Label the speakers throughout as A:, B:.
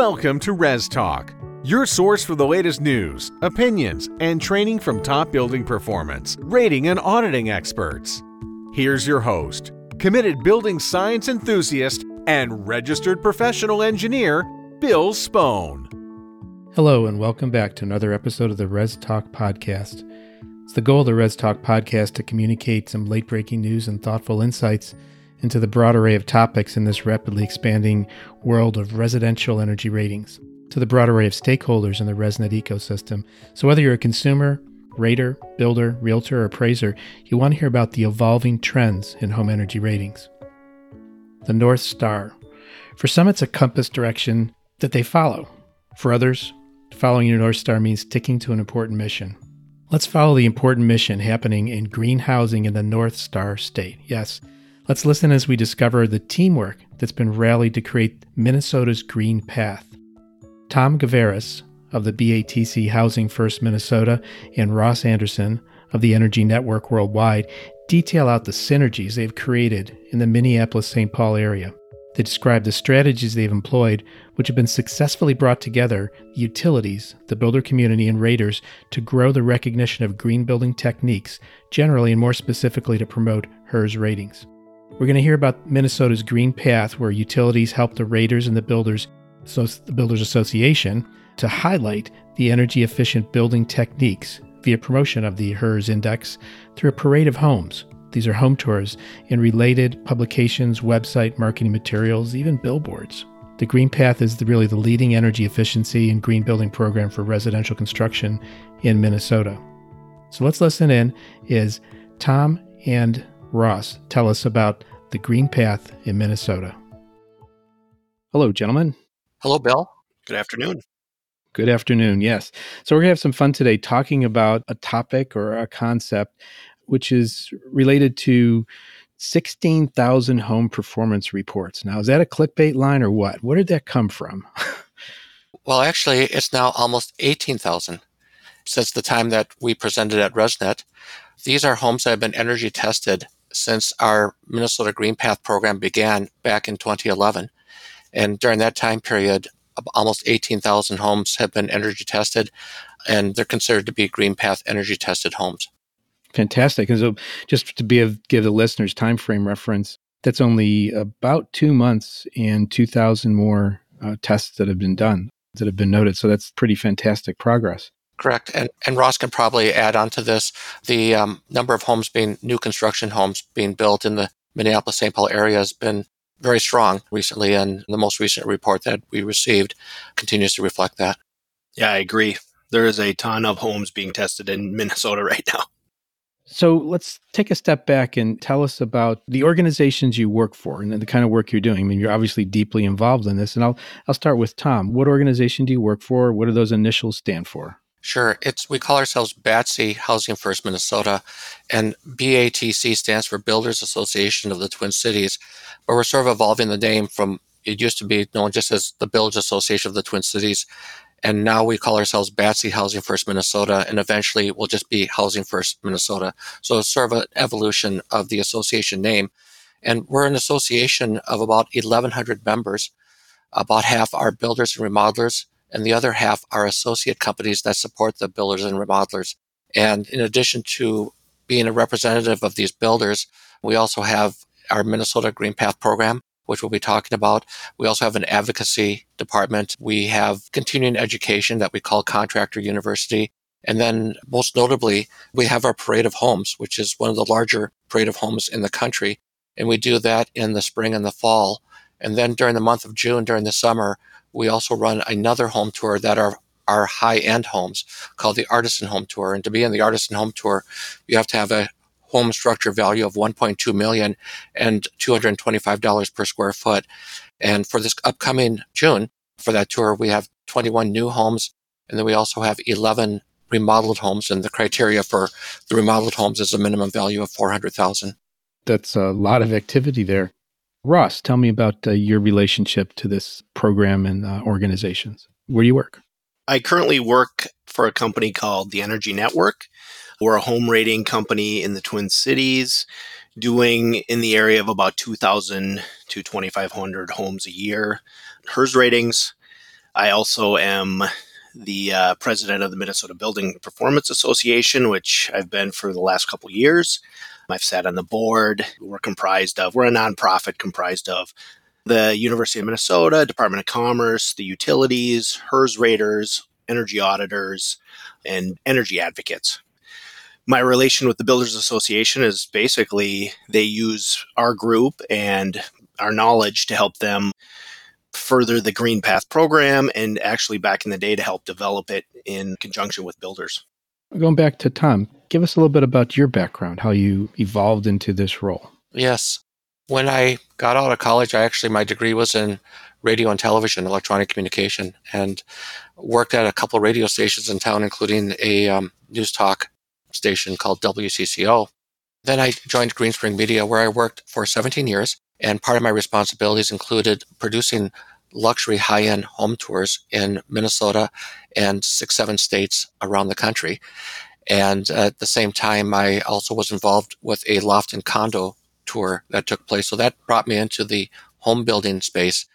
A: Welcome to Res Talk, your source for the latest news, opinions, and training from top building performance, rating, and auditing experts. Here's your host, committed building science enthusiast and registered professional engineer, Bill Spohn.
B: Hello, and welcome back to another episode of the Res Talk Podcast. It's the goal of the Res Talk Podcast to communicate some late breaking news and thoughtful insights into the broad array of topics in this rapidly expanding world of residential energy ratings to the broad array of stakeholders in the ResNet ecosystem. So, whether you're a consumer, rater, builder, realtor, or appraiser, you want to hear about the evolving trends in home energy ratings. The North Star. For some, it's a compass direction that they follow. For others, following your North Star means sticking to an important mission. Let's follow the important mission happening in green housing in the North Star state. Yes, Let's listen as we discover the teamwork that's been rallied to create Minnesota's Green Path. Tom Gavaris of the BATC Housing First Minnesota and Ross Anderson of the Energy Network Worldwide detail out the synergies they've created in the Minneapolis St. Paul area. They describe the strategies they've employed, which have been successfully brought together the utilities, the builder community, and raters to grow the recognition of green building techniques, generally and more specifically to promote HERS ratings. We're going to hear about Minnesota's Green Path, where utilities help the raters and the builders, so the Builders Association, to highlight the energy efficient building techniques via promotion of the HERS Index through a parade of homes. These are home tours and related publications, website marketing materials, even billboards. The Green Path is the, really the leading energy efficiency and green building program for residential construction in Minnesota. So let's listen in is Tom and Ross tell us about the Green Path in Minnesota. Hello, gentlemen.
C: Hello, Bill.
D: Good afternoon.
B: Good afternoon, yes. So, we're going to have some fun today talking about a topic or a concept which is related to 16,000 home performance reports. Now, is that a clickbait line or what? Where did that come from?
C: well, actually, it's now almost 18,000 since the time that we presented at ResNet. These are homes that have been energy tested since our Minnesota Green Path program began back in 2011. And during that time period, almost 18,000 homes have been energy tested, and they're considered to be Green Path energy tested homes.
B: Fantastic. And so, just to be a, give the listeners time frame reference, that's only about two months and 2,000 more uh, tests that have been done that have been noted. So that's pretty fantastic progress.
C: Correct. And, and Ross can probably add on to this. The um, number of homes being new construction homes being built in the Minneapolis St. Paul area has been very strong recently. And the most recent report that we received continues to reflect that.
D: Yeah, I agree. There is a ton of homes being tested in Minnesota right now.
B: So let's take a step back and tell us about the organizations you work for and the kind of work you're doing. I mean, you're obviously deeply involved in this, and I'll I'll start with Tom. What organization do you work for? What do those initials stand for?
C: Sure. It's we call ourselves BATC Housing First Minnesota, and BATC stands for Builders Association of the Twin Cities. But we're sort of evolving the name from it used to be known just as the Builders Association of the Twin Cities, and now we call ourselves BATC Housing First Minnesota, and eventually we'll just be Housing First Minnesota. So it's sort of an evolution of the association name, and we're an association of about 1,100 members. About half are builders and remodelers and the other half are associate companies that support the builders and remodelers. And in addition to being a representative of these builders, we also have our Minnesota Green Path program, which we'll be talking about. We also have an advocacy department. We have continuing education that we call Contractor University. And then most notably, we have our Parade of Homes, which is one of the larger parade of homes in the country. And we do that in the spring and the fall. And then during the month of June, during the summer, we also run another home tour that are our high end homes called the Artisan Home Tour. And to be in the Artisan Home Tour, you have to have a home structure value of 1.2 million and $225 per square foot. And for this upcoming June, for that tour, we have 21 new homes, and then we also have 11 remodeled homes. And the criteria for the remodeled homes is a minimum value of 400,000.
B: That's a lot of activity there. Ross, tell me about uh, your relationship to this program and uh, organizations. Where do you work?
D: I currently work for a company called the Energy Network. We're a home rating company in the Twin Cities, doing in the area of about 2,000 to 2,500 homes a year. HERS ratings. I also am the uh, president of the Minnesota Building Performance Association, which I've been for the last couple years. I've sat on the board. We're comprised of, we're a nonprofit comprised of the University of Minnesota, Department of Commerce, the utilities, HERS raters, energy auditors, and energy advocates. My relation with the Builders Association is basically they use our group and our knowledge to help them further the Green Path program and actually back in the day to help develop it in conjunction with builders.
B: Going back to Tom, give us a little bit about your background, how you evolved into this role.
C: Yes. When I got out of college, I actually, my degree was in radio and television, electronic communication, and worked at a couple radio stations in town, including a um, news talk station called WCCO. Then I joined Greenspring Media, where I worked for 17 years. And part of my responsibilities included producing luxury high end home tours in Minnesota and six, seven states around the country. And at the same time, I also was involved with a loft and condo tour that took place. So that brought me into the home building space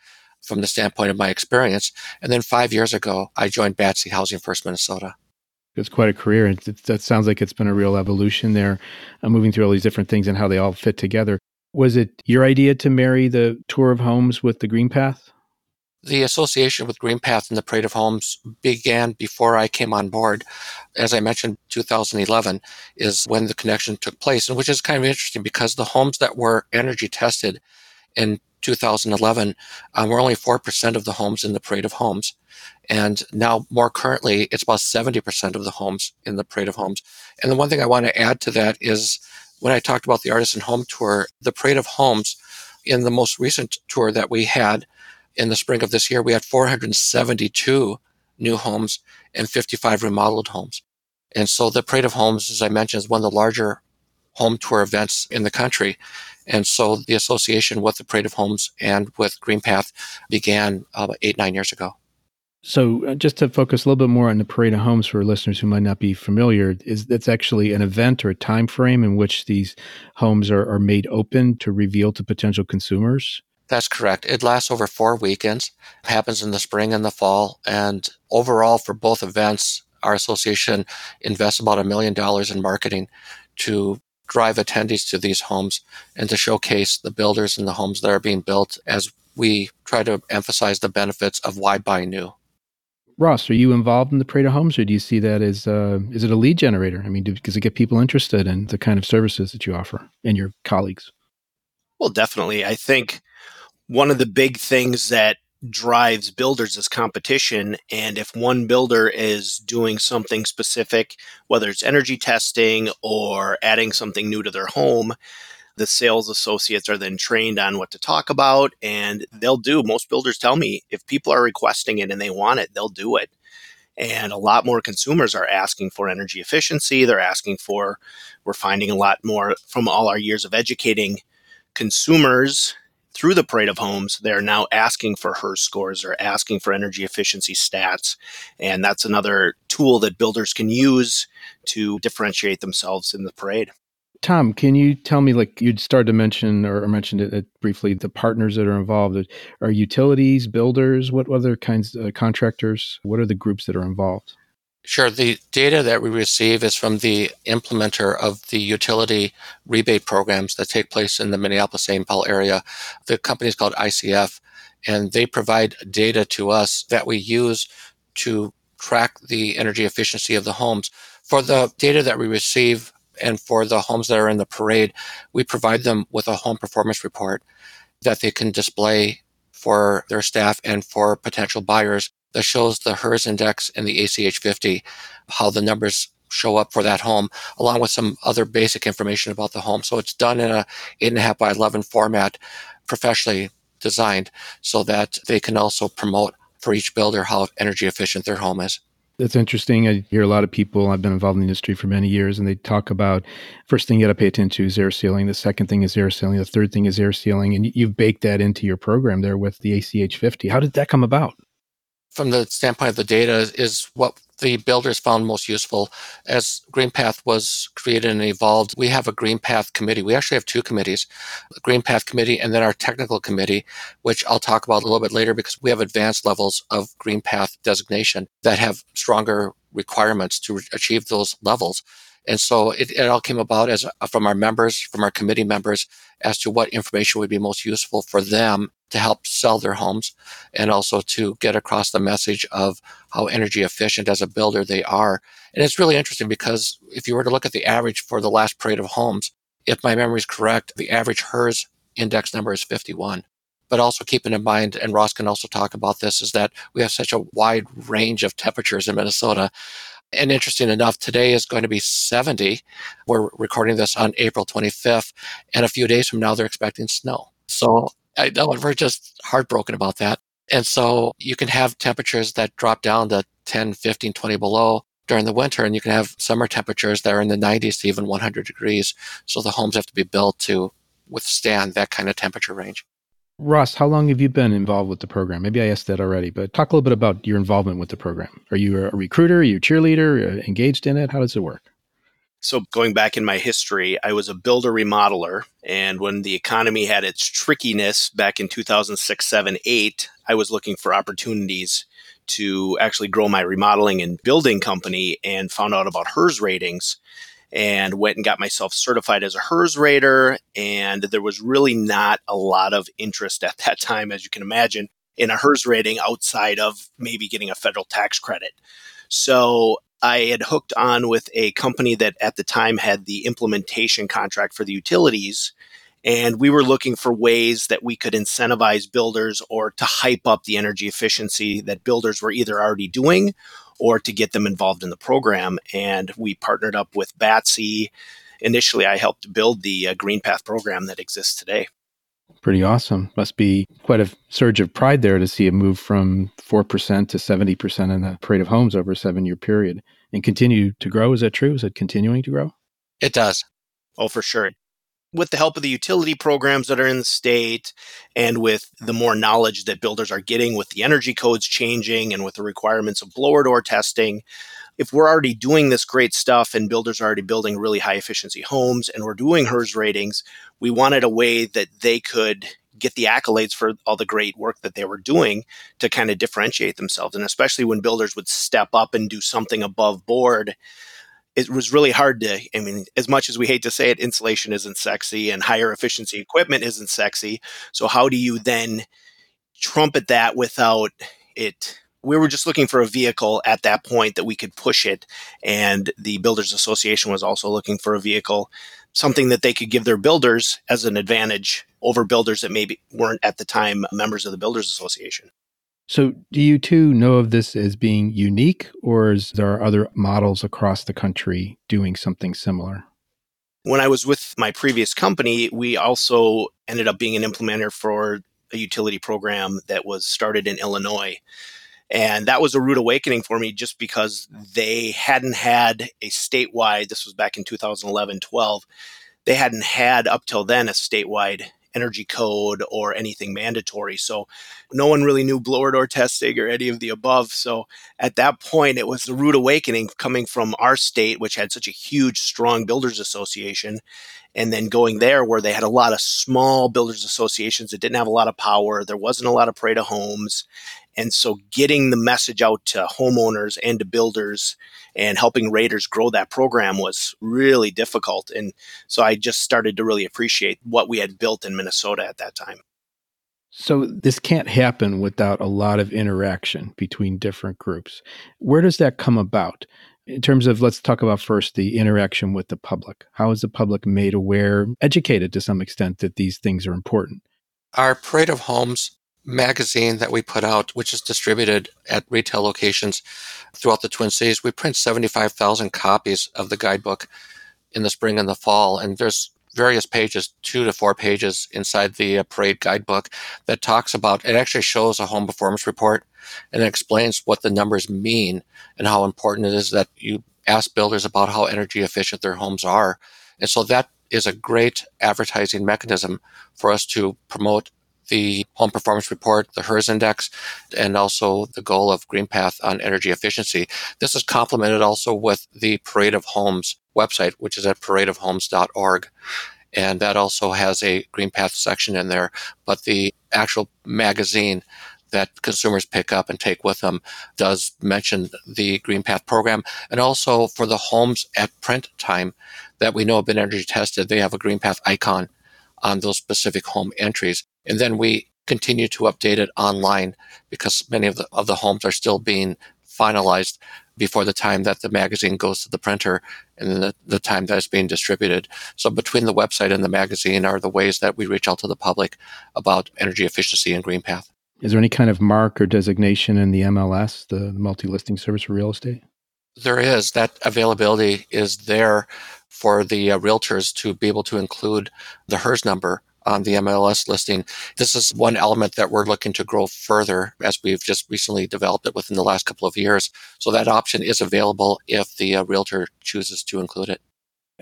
C: from the standpoint of my experience. And then five years ago, I joined Batsy Housing First Minnesota.
B: It's quite a career. It, that sounds like it's been a real evolution there, uh, moving through all these different things and how they all fit together. Was it your idea to marry the tour of homes with the Green Path?
C: The association with Green Path and the Parade of Homes began before I came on board. As I mentioned, 2011 is when the connection took place, and which is kind of interesting because the homes that were energy tested in 2011 um, were only 4% of the homes in the Parade of Homes. And now, more currently, it's about 70% of the homes in the Parade of Homes. And the one thing I want to add to that is when I talked about the Artisan Home Tour, the Parade of Homes, in the most recent tour that we had in the spring of this year, we had 472 new homes and 55 remodeled homes. And so the Parade of Homes, as I mentioned, is one of the larger home tour events in the country. And so the association with the Parade of Homes and with GreenPath began uh, eight, nine years ago.
B: So, uh, just to focus a little bit more on the Parade of Homes for listeners who might not be familiar, is that's actually an event or a time frame in which these homes are, are made open to reveal to potential consumers?
C: That's correct. It lasts over four weekends, it happens in the spring and the fall. And overall, for both events, our association invests about a million dollars in marketing to drive attendees to these homes and to showcase the builders and the homes that are being built as we try to emphasize the benefits of why buy new.
B: Ross, are you involved in the Parade of Homes, or do you see that as uh, is it a lead generator? I mean, do, does it get people interested in the kind of services that you offer and your colleagues?
D: Well, definitely. I think one of the big things that drives builders is competition. And if one builder is doing something specific, whether it's energy testing or adding something new to their home, the sales associates are then trained on what to talk about and they'll do most builders tell me if people are requesting it and they want it they'll do it and a lot more consumers are asking for energy efficiency they're asking for we're finding a lot more from all our years of educating consumers through the parade of homes they're now asking for HERS scores or asking for energy efficiency stats and that's another tool that builders can use to differentiate themselves in the parade
B: Tom, can you tell me, like you'd started to mention or mentioned it uh, briefly, the partners that are involved? Are utilities, builders? What other kinds of uh, contractors? What are the groups that are involved?
C: Sure. The data that we receive is from the implementer of the utility rebate programs that take place in the Minneapolis St. Paul area. The company is called ICF, and they provide data to us that we use to track the energy efficiency of the homes. For the data that we receive and for the homes that are in the parade, we provide them with a home performance report that they can display for their staff and for potential buyers that shows the HERS index and the ACH 50, how the numbers show up for that home, along with some other basic information about the home. So it's done in a eight and a half by 11 format, professionally designed so that they can also promote for each builder how energy efficient their home is.
B: That's interesting. I hear a lot of people, I've been involved in the industry for many years, and they talk about first thing you got to pay attention to is air sealing. The second thing is air sealing. The third thing is air sealing. And you've baked that into your program there with the ACH 50. How did that come about?
C: From the standpoint of the data is what the builders found most useful. As GreenPath was created and evolved, we have a GreenPath committee. We actually have two committees, the GreenPath committee and then our technical committee, which I'll talk about a little bit later because we have advanced levels of GreenPath designation that have stronger requirements to achieve those levels. And so it, it, all came about as uh, from our members, from our committee members, as to what information would be most useful for them to help sell their homes and also to get across the message of how energy efficient as a builder they are. And it's really interesting because if you were to look at the average for the last parade of homes, if my memory is correct, the average HERS index number is 51. But also keeping in mind, and Ross can also talk about this, is that we have such a wide range of temperatures in Minnesota. And interesting enough, today is going to be 70. We're recording this on April 25th. And a few days from now, they're expecting snow. So I know we're just heartbroken about that. And so you can have temperatures that drop down to 10, 15, 20 below during the winter, and you can have summer temperatures that are in the 90s to even 100 degrees. So the homes have to be built to withstand that kind of temperature range.
B: Ross, how long have you been involved with the program? Maybe I asked that already, but talk a little bit about your involvement with the program. Are you a recruiter? Are you a cheerleader? Engaged in it? How does it work?
D: So, going back in my history, I was a builder remodeler. And when the economy had its trickiness back in 2006, 7, 8, I was looking for opportunities to actually grow my remodeling and building company and found out about HERS ratings and went and got myself certified as a HERS rater. And there was really not a lot of interest at that time, as you can imagine, in a HERS rating outside of maybe getting a federal tax credit. So I had hooked on with a company that at the time had the implementation contract for the utilities. And we were looking for ways that we could incentivize builders or to hype up the energy efficiency that builders were either already doing or to get them involved in the program. And we partnered up with Batsy. Initially, I helped build the uh, GreenPath program that exists today.
B: Pretty awesome. Must be quite a surge of pride there to see it move from 4% to 70% in the parade of homes over a seven year period and continue to grow. Is that true? Is it continuing to grow?
C: It does.
D: Oh, for sure. With the help of the utility programs that are in the state and with the more knowledge that builders are getting with the energy codes changing and with the requirements of blower door testing, if we're already doing this great stuff and builders are already building really high efficiency homes and we're doing HERS ratings, we wanted a way that they could get the accolades for all the great work that they were doing to kind of differentiate themselves. And especially when builders would step up and do something above board, it was really hard to, I mean, as much as we hate to say it, insulation isn't sexy and higher efficiency equipment isn't sexy. So, how do you then trumpet that without it we were just looking for a vehicle at that point that we could push it. And the Builders Association was also looking for a vehicle, something that they could give their builders as an advantage over builders that maybe weren't at the time members of the Builders Association.
B: So, do you two know of this as being unique, or is there other models across the country doing something similar?
D: When I was with my previous company, we also ended up being an implementer for a utility program that was started in Illinois. And that was a rude awakening for me just because they hadn't had a statewide, this was back in 2011 12, they hadn't had up till then a statewide energy code or anything mandatory. So no one really knew blower door testing or any of the above. So at that point, it was a rude awakening coming from our state, which had such a huge, strong builders association, and then going there where they had a lot of small builders associations that didn't have a lot of power. There wasn't a lot of parade of homes. And so getting the message out to homeowners and to builders and helping raters grow that program was really difficult. And so I just started to really appreciate what we had built in Minnesota at that time.
B: So this can't happen without a lot of interaction between different groups. Where does that come about? In terms of, let's talk about first the interaction with the public. How is the public made aware, educated to some extent that these things are important?
C: Our Parade of Homes magazine that we put out, which is distributed at retail locations throughout the Twin Cities. We print 75,000 copies of the guidebook in the spring and the fall. And there's various pages, two to four pages inside the uh, parade guidebook that talks about it actually shows a home performance report and it explains what the numbers mean and how important it is that you ask builders about how energy efficient their homes are. And so that is a great advertising mechanism for us to promote the home performance report, the HERS index, and also the goal of GreenPath on energy efficiency. This is complemented also with the Parade of Homes website, which is at paradeofhomes.org. And that also has a GreenPath section in there. But the actual magazine that consumers pick up and take with them does mention the GreenPath program. And also for the homes at print time that we know have been energy tested, they have a GreenPath icon on those specific home entries. And then we continue to update it online because many of the, of the homes are still being finalized before the time that the magazine goes to the printer and the, the time that it's being distributed. So between the website and the magazine are the ways that we reach out to the public about energy efficiency and GreenPath.
B: Is there any kind of mark or designation in the MLS, the multi listing service for real estate?
C: There is. That availability is there for the uh, realtors to be able to include the HERS number on the MLS listing. This is one element that we're looking to grow further as we've just recently developed it within the last couple of years. So that option is available if the uh, realtor chooses to include it.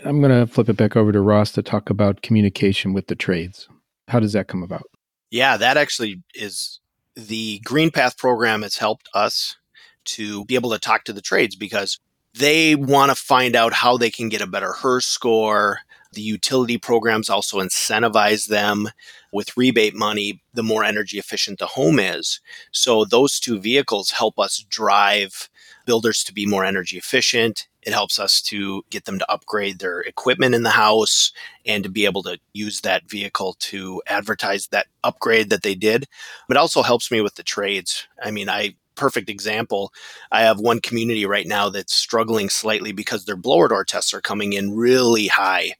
B: I'm going to flip it back over to Ross to talk about communication with the trades. How does that come about?
D: Yeah, that actually is the Green Path program has helped us to be able to talk to the trades because they want to find out how they can get a better HERS score. The utility programs also incentivize them with rebate money the more energy efficient the home is. So those two vehicles help us drive builders to be more energy efficient. It helps us to get them to upgrade their equipment in the house and to be able to use that vehicle to advertise that upgrade that they did. But also helps me with the trades. I mean, I perfect example. I have one community right now that's struggling slightly because their blower door tests are coming in really high.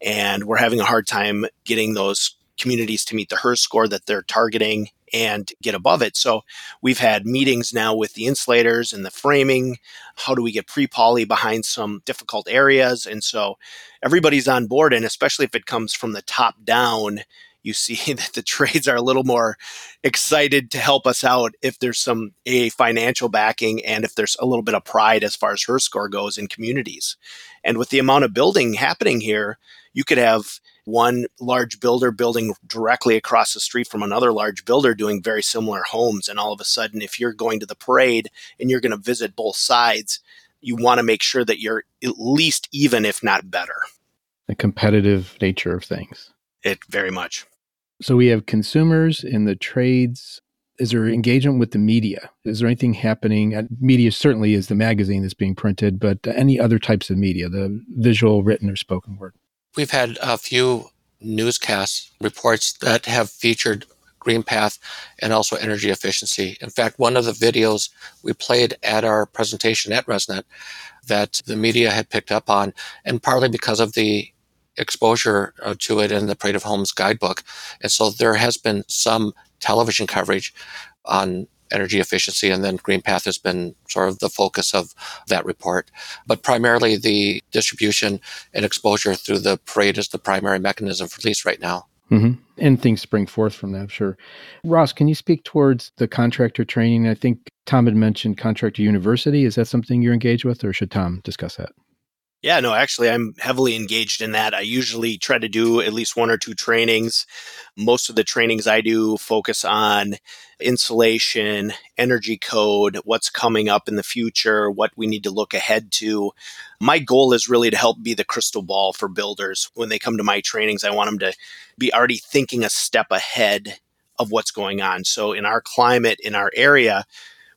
D: And we're having a hard time getting those communities to meet the HERS score that they're targeting and get above it. So we've had meetings now with the insulators and the framing. How do we get pre poly behind some difficult areas? And so everybody's on board. And especially if it comes from the top down, you see that the trades are a little more excited to help us out if there's some a financial backing and if there's a little bit of pride as far as HERS score goes in communities. And with the amount of building happening here, you could have one large builder building directly across the street from another large builder doing very similar homes. And all of a sudden, if you're going to the parade and you're going to visit both sides, you want to make sure that you're at least even, if not better.
B: The competitive nature of things.
D: It very much.
B: So we have consumers in the trades. Is there engagement with the media? Is there anything happening? Media certainly is the magazine that's being printed, but any other types of media, the visual, written, or spoken word?
C: We've had a few newscasts reports that have featured GreenPath and also energy efficiency. In fact, one of the videos we played at our presentation at ResNet that the media had picked up on, and partly because of the exposure uh, to it in the Parade of Homes guidebook. And so there has been some television coverage on energy efficiency, and then GreenPath has been sort of the focus of that report. But primarily, the distribution and exposure through the parade is the primary mechanism for lease right now.
B: Mm-hmm. And things spring forth from that, I'm sure. Ross, can you speak towards the contractor training? I think Tom had mentioned Contractor University. Is that something you're engaged with, or should Tom discuss that?
D: Yeah, no, actually, I'm heavily engaged in that. I usually try to do at least one or two trainings. Most of the trainings I do focus on insulation, energy code, what's coming up in the future, what we need to look ahead to. My goal is really to help be the crystal ball for builders. When they come to my trainings, I want them to be already thinking a step ahead of what's going on. So, in our climate, in our area,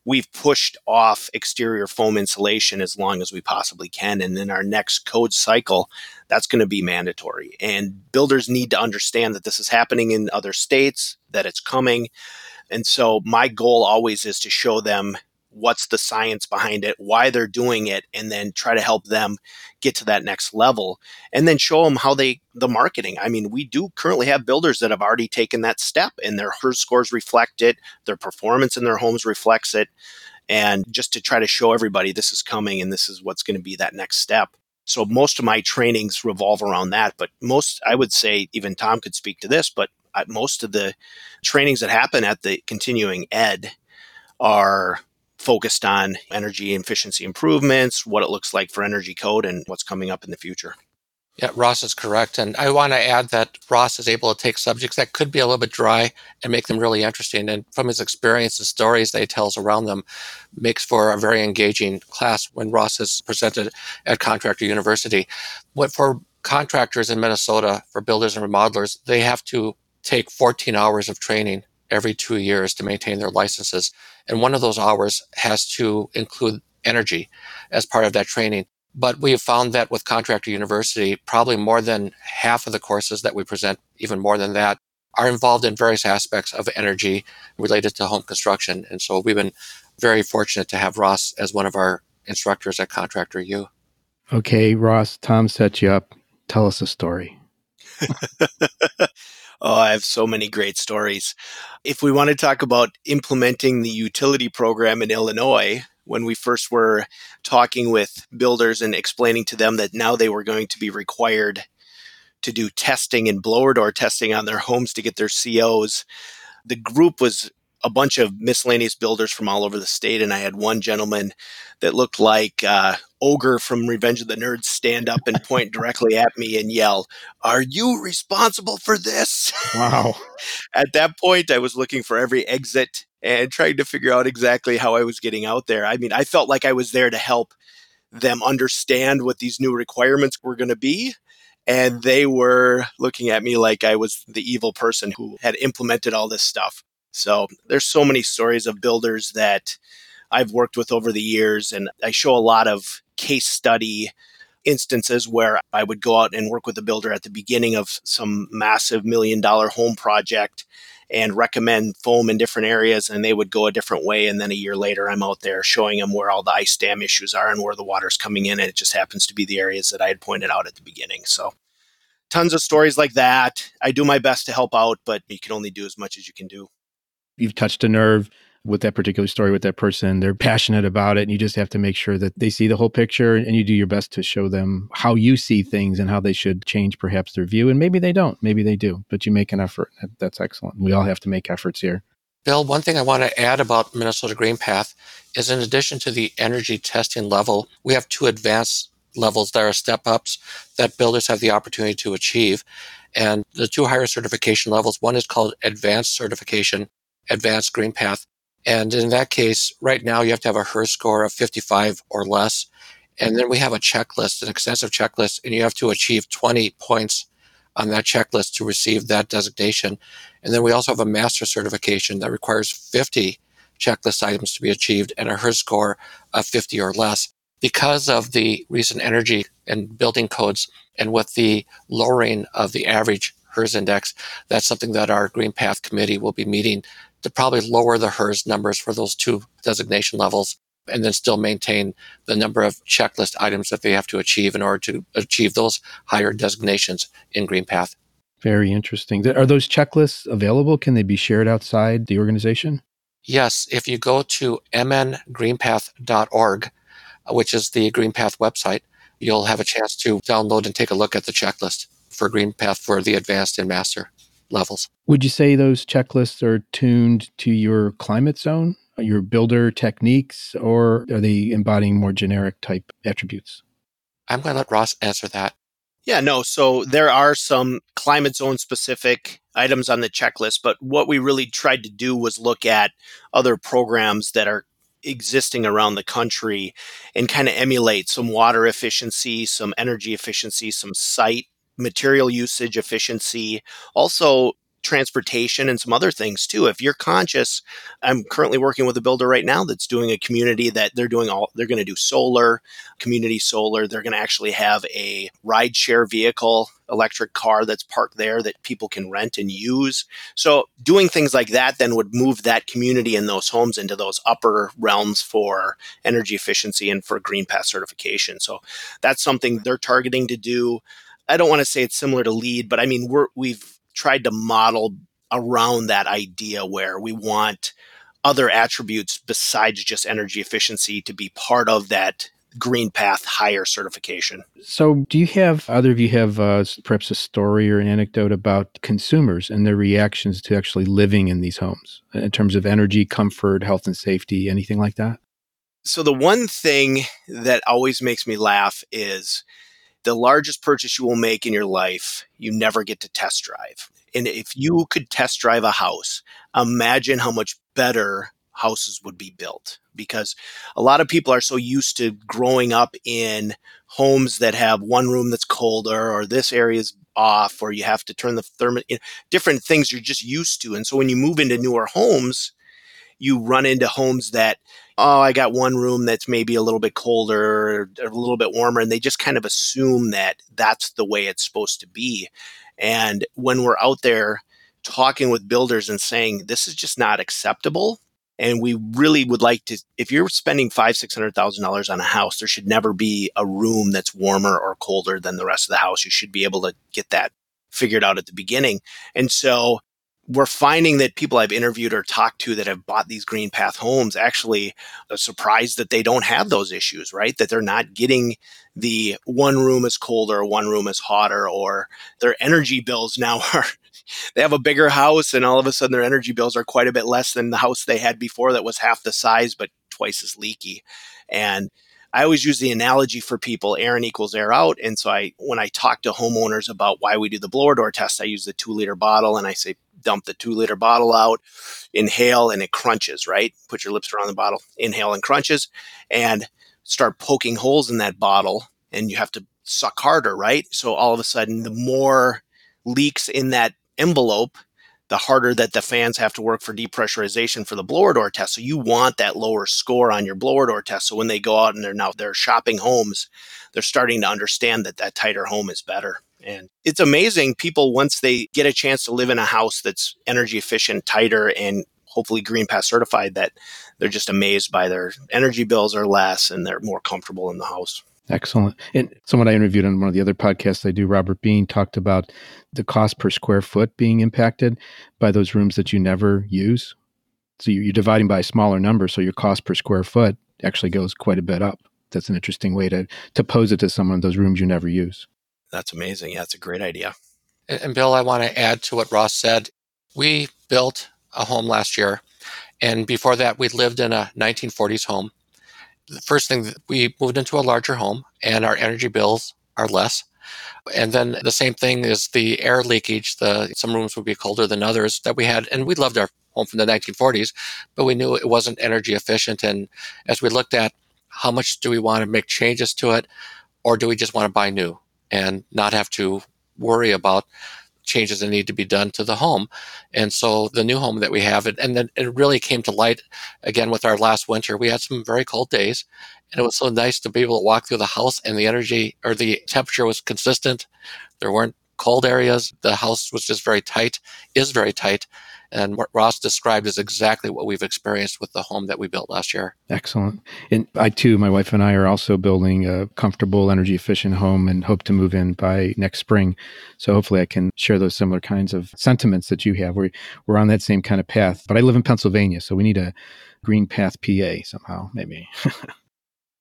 D: we've pushed off exterior foam insulation as long as we possibly can. And in our next code cycle, that's going to be mandatory. And builders need to understand that this is happening in other states, that it's coming. And so my goal always is to show them what's the science behind it, why they're doing it, and then try to help them get to that next level and then show them how they, the marketing. I mean, we do currently have builders that have already taken that step and their HERS scores reflect it, their performance in their homes reflects it. And just to try to show everybody this is coming and this is what's going to be that next step. So most of my trainings revolve around that. But most, I would say, even Tom could speak to this, but uh, most of the trainings that happen at the continuing ed are focused on energy efficiency improvements, what it looks like for energy code, and what's coming up in the future.
C: Yeah, Ross is correct. And I want to add that Ross is able to take subjects that could be a little bit dry and make them really interesting. And from his experience and stories that he tells around them, makes for a very engaging class when Ross is presented at Contractor University. What for contractors in Minnesota, for builders and remodelers, they have to take 14 hours of training every two years to maintain their licenses. And one of those hours has to include energy as part of that training. But we have found that with Contractor University, probably more than half of the courses that we present, even more than that, are involved in various aspects of energy related to home construction. And so we've been very fortunate to have Ross as one of our instructors at Contractor U.
B: Okay, Ross, Tom set you up. Tell us a story.
D: oh, I have so many great stories. If we want to talk about implementing the utility program in Illinois, when we first were talking with builders and explaining to them that now they were going to be required to do testing and blower door testing on their homes to get their COs. The group was a bunch of miscellaneous builders from all over the state, and I had one gentleman that looked like uh, ogre from Revenge of the Nerds stand up and point directly at me and yell, "Are you responsible for this?"
B: Wow!
D: at that point, I was looking for every exit and trying to figure out exactly how I was getting out there. I mean, I felt like I was there to help them understand what these new requirements were going to be. And they were looking at me like I was the evil person who had implemented all this stuff. So there's so many stories of builders that I've worked with over the years. And I show a lot of case study instances where I would go out and work with a builder at the beginning of some massive million dollar home project and recommend foam in different areas and they would go a different way and then a year later i'm out there showing them where all the ice dam issues are and where the water's coming in and it just happens to be the areas that i had pointed out at the beginning. So tons of stories like that. I do my best to help out but you can only do as much as you can do.
B: You've touched a nerve with that particular story with that person. They're passionate about it, and you just have to make sure that they see the whole picture and you do your best to show them how you see things and how they should change perhaps their view. And maybe they don't, maybe they do, but you make an effort. That's excellent. We all have to make efforts here.
C: Bill, one thing I want to add about Minnesota Green Path is in addition to the energy testing level, we have two advanced levels that are step ups that builders have the opportunity to achieve. And the two higher certification levels, one is called advanced certification, advanced green path, and in that case, right now you have to have a HERS score of 55 or less. And then we have a checklist, an extensive checklist, and you have to achieve 20 points on that checklist to receive that designation. And then we also have a master certification that requires 50 checklist items to be achieved and a HERS score of 50 or less. Because of the recent energy and building codes and with the lowering of the average HERS index, that's something that our Green Path committee will be meeting to probably lower the HERS numbers for those two designation levels and then still maintain the number of checklist items that they have to achieve in order to achieve those higher designations in GreenPath.
B: Very interesting. Are those checklists available? Can they be shared outside the organization?
C: Yes. If you go to mngreenpath.org, which is the GreenPath website, you'll have a chance to download and take a look at the checklist for GreenPath for the advanced and master levels.
B: Would you say those checklists are tuned to your climate zone, your builder techniques, or are they embodying more generic type attributes?
C: I'm going to let Ross answer that.
D: Yeah, no. So there are some climate zone specific items on the checklist, but what we really tried to do was look at other programs that are existing around the country and kind of emulate some water efficiency, some energy efficiency, some site material usage efficiency, also transportation and some other things too. If you're conscious, I'm currently working with a builder right now that's doing a community that they're doing all they're going to do solar, community solar. They're going to actually have a ride share vehicle, electric car that's parked there that people can rent and use. So doing things like that then would move that community and those homes into those upper realms for energy efficiency and for green path certification. So that's something they're targeting to do. I don't want to say it's similar to LEED, but I mean we're we've tried to model around that idea where we want other attributes besides just energy efficiency to be part of that green path higher certification.
B: So do you have either of you have uh, perhaps a story or an anecdote about consumers and their reactions to actually living in these homes in terms of energy comfort health and safety anything like that?
D: So the one thing that always makes me laugh is the largest purchase you will make in your life, you never get to test drive. And if you could test drive a house, imagine how much better houses would be built because a lot of people are so used to growing up in homes that have one room that's colder or this area is off or you have to turn the thermostat different things you're just used to and so when you move into newer homes you run into homes that oh i got one room that's maybe a little bit colder or a little bit warmer and they just kind of assume that that's the way it's supposed to be. And when we're out there talking with builders and saying this is just not acceptable and we really would like to if you're spending five six hundred thousand dollars on a house there should never be a room that's warmer or colder than the rest of the house. You should be able to get that figured out at the beginning. And so we're finding that people I've interviewed or talked to that have bought these green path homes actually are surprised that they don't have those issues, right? That they're not getting the one room is colder, one room is hotter, or their energy bills now are they have a bigger house and all of a sudden their energy bills are quite a bit less than the house they had before that was half the size but twice as leaky. And I always use the analogy for people air in equals air out. And so I when I talk to homeowners about why we do the blower door test, I use the two liter bottle and I say dump the two liter bottle out, inhale, and it crunches, right? Put your lips around the bottle, inhale and crunches, and start poking holes in that bottle. And you have to suck harder, right? So all of a sudden, the more leaks in that envelope, the harder that the fans have to work for depressurization for the blower door test. So you want that lower score on your blower door test. So when they go out and they're now they're shopping homes, they're starting to understand that that tighter home is better. And it's amazing people once they get a chance to live in a house that's energy efficient, tighter, and hopefully green path certified that they're just amazed by their energy bills are less and they're more comfortable in the house.
B: Excellent. And someone I interviewed on one of the other podcasts I do, Robert Bean, talked about the cost per square foot being impacted by those rooms that you never use. So you're dividing by a smaller number, so your cost per square foot actually goes quite a bit up. That's an interesting way to to pose it to someone. Those rooms you never use.
D: That's amazing. Yeah, that's a great idea.
C: And, and Bill, I want to add to what Ross said. We built a home last year, and before that, we lived in a 1940s home the first thing we moved into a larger home and our energy bills are less. And then the same thing is the air leakage. The some rooms would be colder than others that we had, and we loved our home from the 1940s, but we knew it wasn't energy efficient. And as we looked at how much do we want to make changes to it, or do we just want to buy new and not have to worry about changes that need to be done to the home. And so the new home that we have, and then it really came to light again with our last winter. We had some very cold days, and it was so nice to be able to walk through the house and the energy or the temperature was consistent. There weren't cold areas. The house was just very tight, is very tight. And what Ross described is exactly what we've experienced with the home that we built last year.
B: Excellent. And I too, my wife and I are also building a comfortable, energy efficient home and hope to move in by next spring. So hopefully I can share those similar kinds of sentiments that you have. We're, we're on that same kind of path. But I live in Pennsylvania, so we need a Green Path PA somehow, maybe.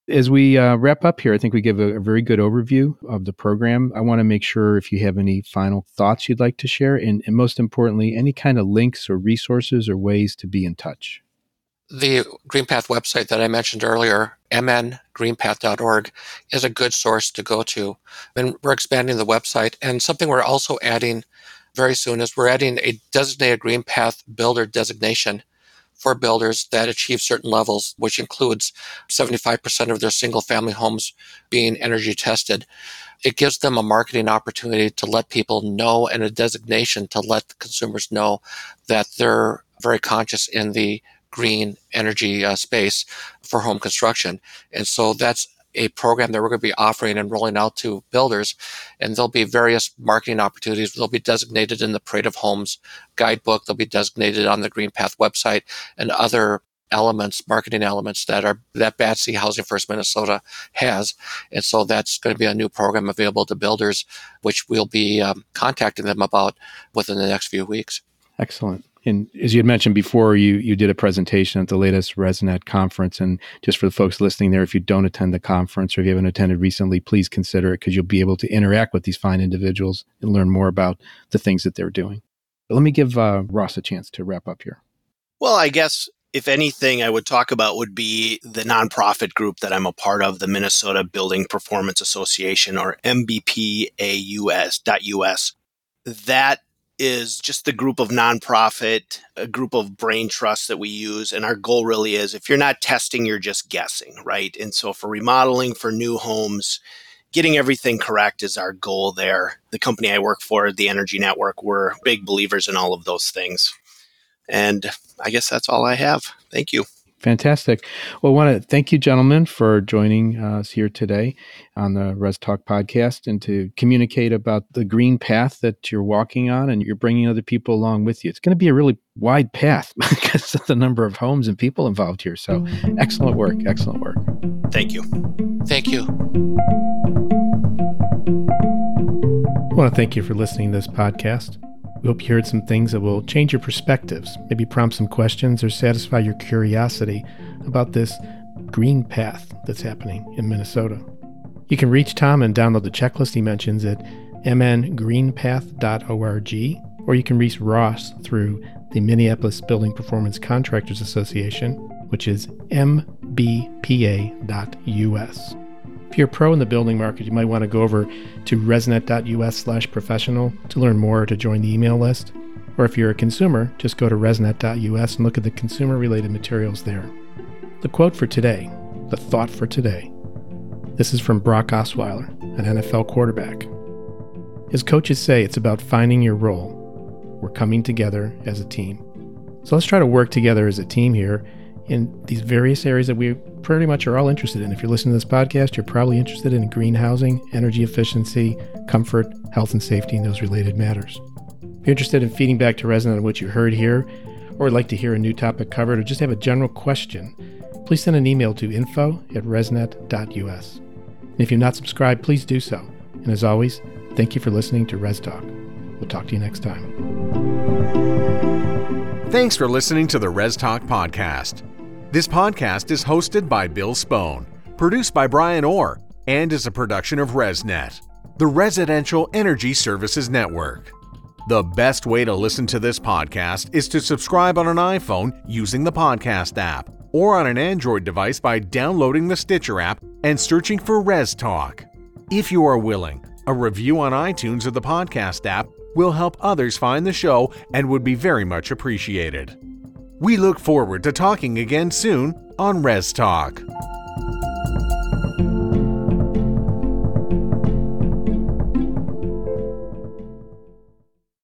B: As we uh, wrap up here, I think we give a, a, very good overview of the program. I want to make sure if you have any final thoughts you'd like to share, and, and most importantly, any kind of links or resources or ways to be in touch.
C: The GreenPath website that I mentioned earlier, mngreenpath.org, is a good source to go to. And we're expanding the website. And something we're also adding very soon is we're adding a designated GreenPath builder designation for builders that achieve certain levels, which includes 75% of their single family homes being energy tested. It gives them a marketing opportunity to let people know and a designation to let consumers know that they're very conscious in the green energy uh, space for home construction. And so that's a program that we're going to be offering and rolling out to builders. And there'll be various marketing opportunities. They'll be designated in the Parade of Homes guidebook. They'll be designated on the Green Path website and other elements, marketing elements that are that Batsy Housing First Minnesota has. And so that's going to be a new program available to builders, which we'll be um, contacting them about within the next few weeks.
B: Excellent. And as you had mentioned before, you you did a presentation at the latest ResNet conference. And just for the folks listening there, if you don't attend the conference or if you haven't attended recently, please consider it because you'll be able to interact with these fine individuals and learn more about the things that they're doing. But let me give uh, Ross a chance to wrap up here.
D: Well, I guess if anything I would talk about would be the nonprofit group that I'm a part of, the Minnesota Building Performance Association or MBPAUS.us. That is just the group of nonprofit, a group of brain trusts that we use. And our goal really is if you're not testing, you're just guessing, right? And so for remodeling, for new homes, getting everything correct is our goal there. The company I work for, the Energy Network, we're big believers in all of those things. And I guess that's all I have. Thank you.
B: Fantastic. Well, I want to thank you, gentlemen, for joining uh, us here today on the Res Talk podcast and to communicate about the green path that you're walking on and you're bringing other people along with you. It's going to be a really wide path because of the number of homes and people involved here. So, excellent work. Excellent work.
D: Thank you.
C: Thank you.
B: I want to thank you for listening to this podcast. We hope you heard some things that will change your perspectives, maybe prompt some questions or satisfy your curiosity about this green path that's happening in Minnesota. You can reach Tom and download the checklist he mentions at mngreenpath.org, or you can reach Ross through the Minneapolis Building Performance Contractors Association, which is mbpa.us. If you're pro in the building market, you might want to go over to resnet.us slash professional to learn more or to join the email list. Or if you're a consumer, just go to resnet.us and look at the consumer related materials there. The quote for today, the thought for today, this is from Brock Osweiler, an NFL quarterback. His coaches say it's about finding your role. We're coming together as a team. So let's try to work together as a team here in these various areas that we pretty much are all interested in. If you're listening to this podcast, you're probably interested in green housing, energy efficiency, comfort, health and safety, and those related matters. If you're interested in feeding back to Resnet on what you heard here, or would like to hear a new topic covered, or just have a general question, please send an email to info at resnet.us. And if you're not subscribed, please do so. And as always, thank you for listening to Res Talk. We'll talk to you next time.
A: Thanks for listening to the Res Talk podcast. This podcast is hosted by Bill Spohn, produced by Brian Orr, and is a production of ResNet, the Residential Energy Services Network. The best way to listen to this podcast is to subscribe on an iPhone using the podcast app or on an Android device by downloading the Stitcher app and searching for Res Talk. If you are willing, a review on iTunes or the podcast app will help others find the show and would be very much appreciated. We look forward to talking again soon on Res Talk.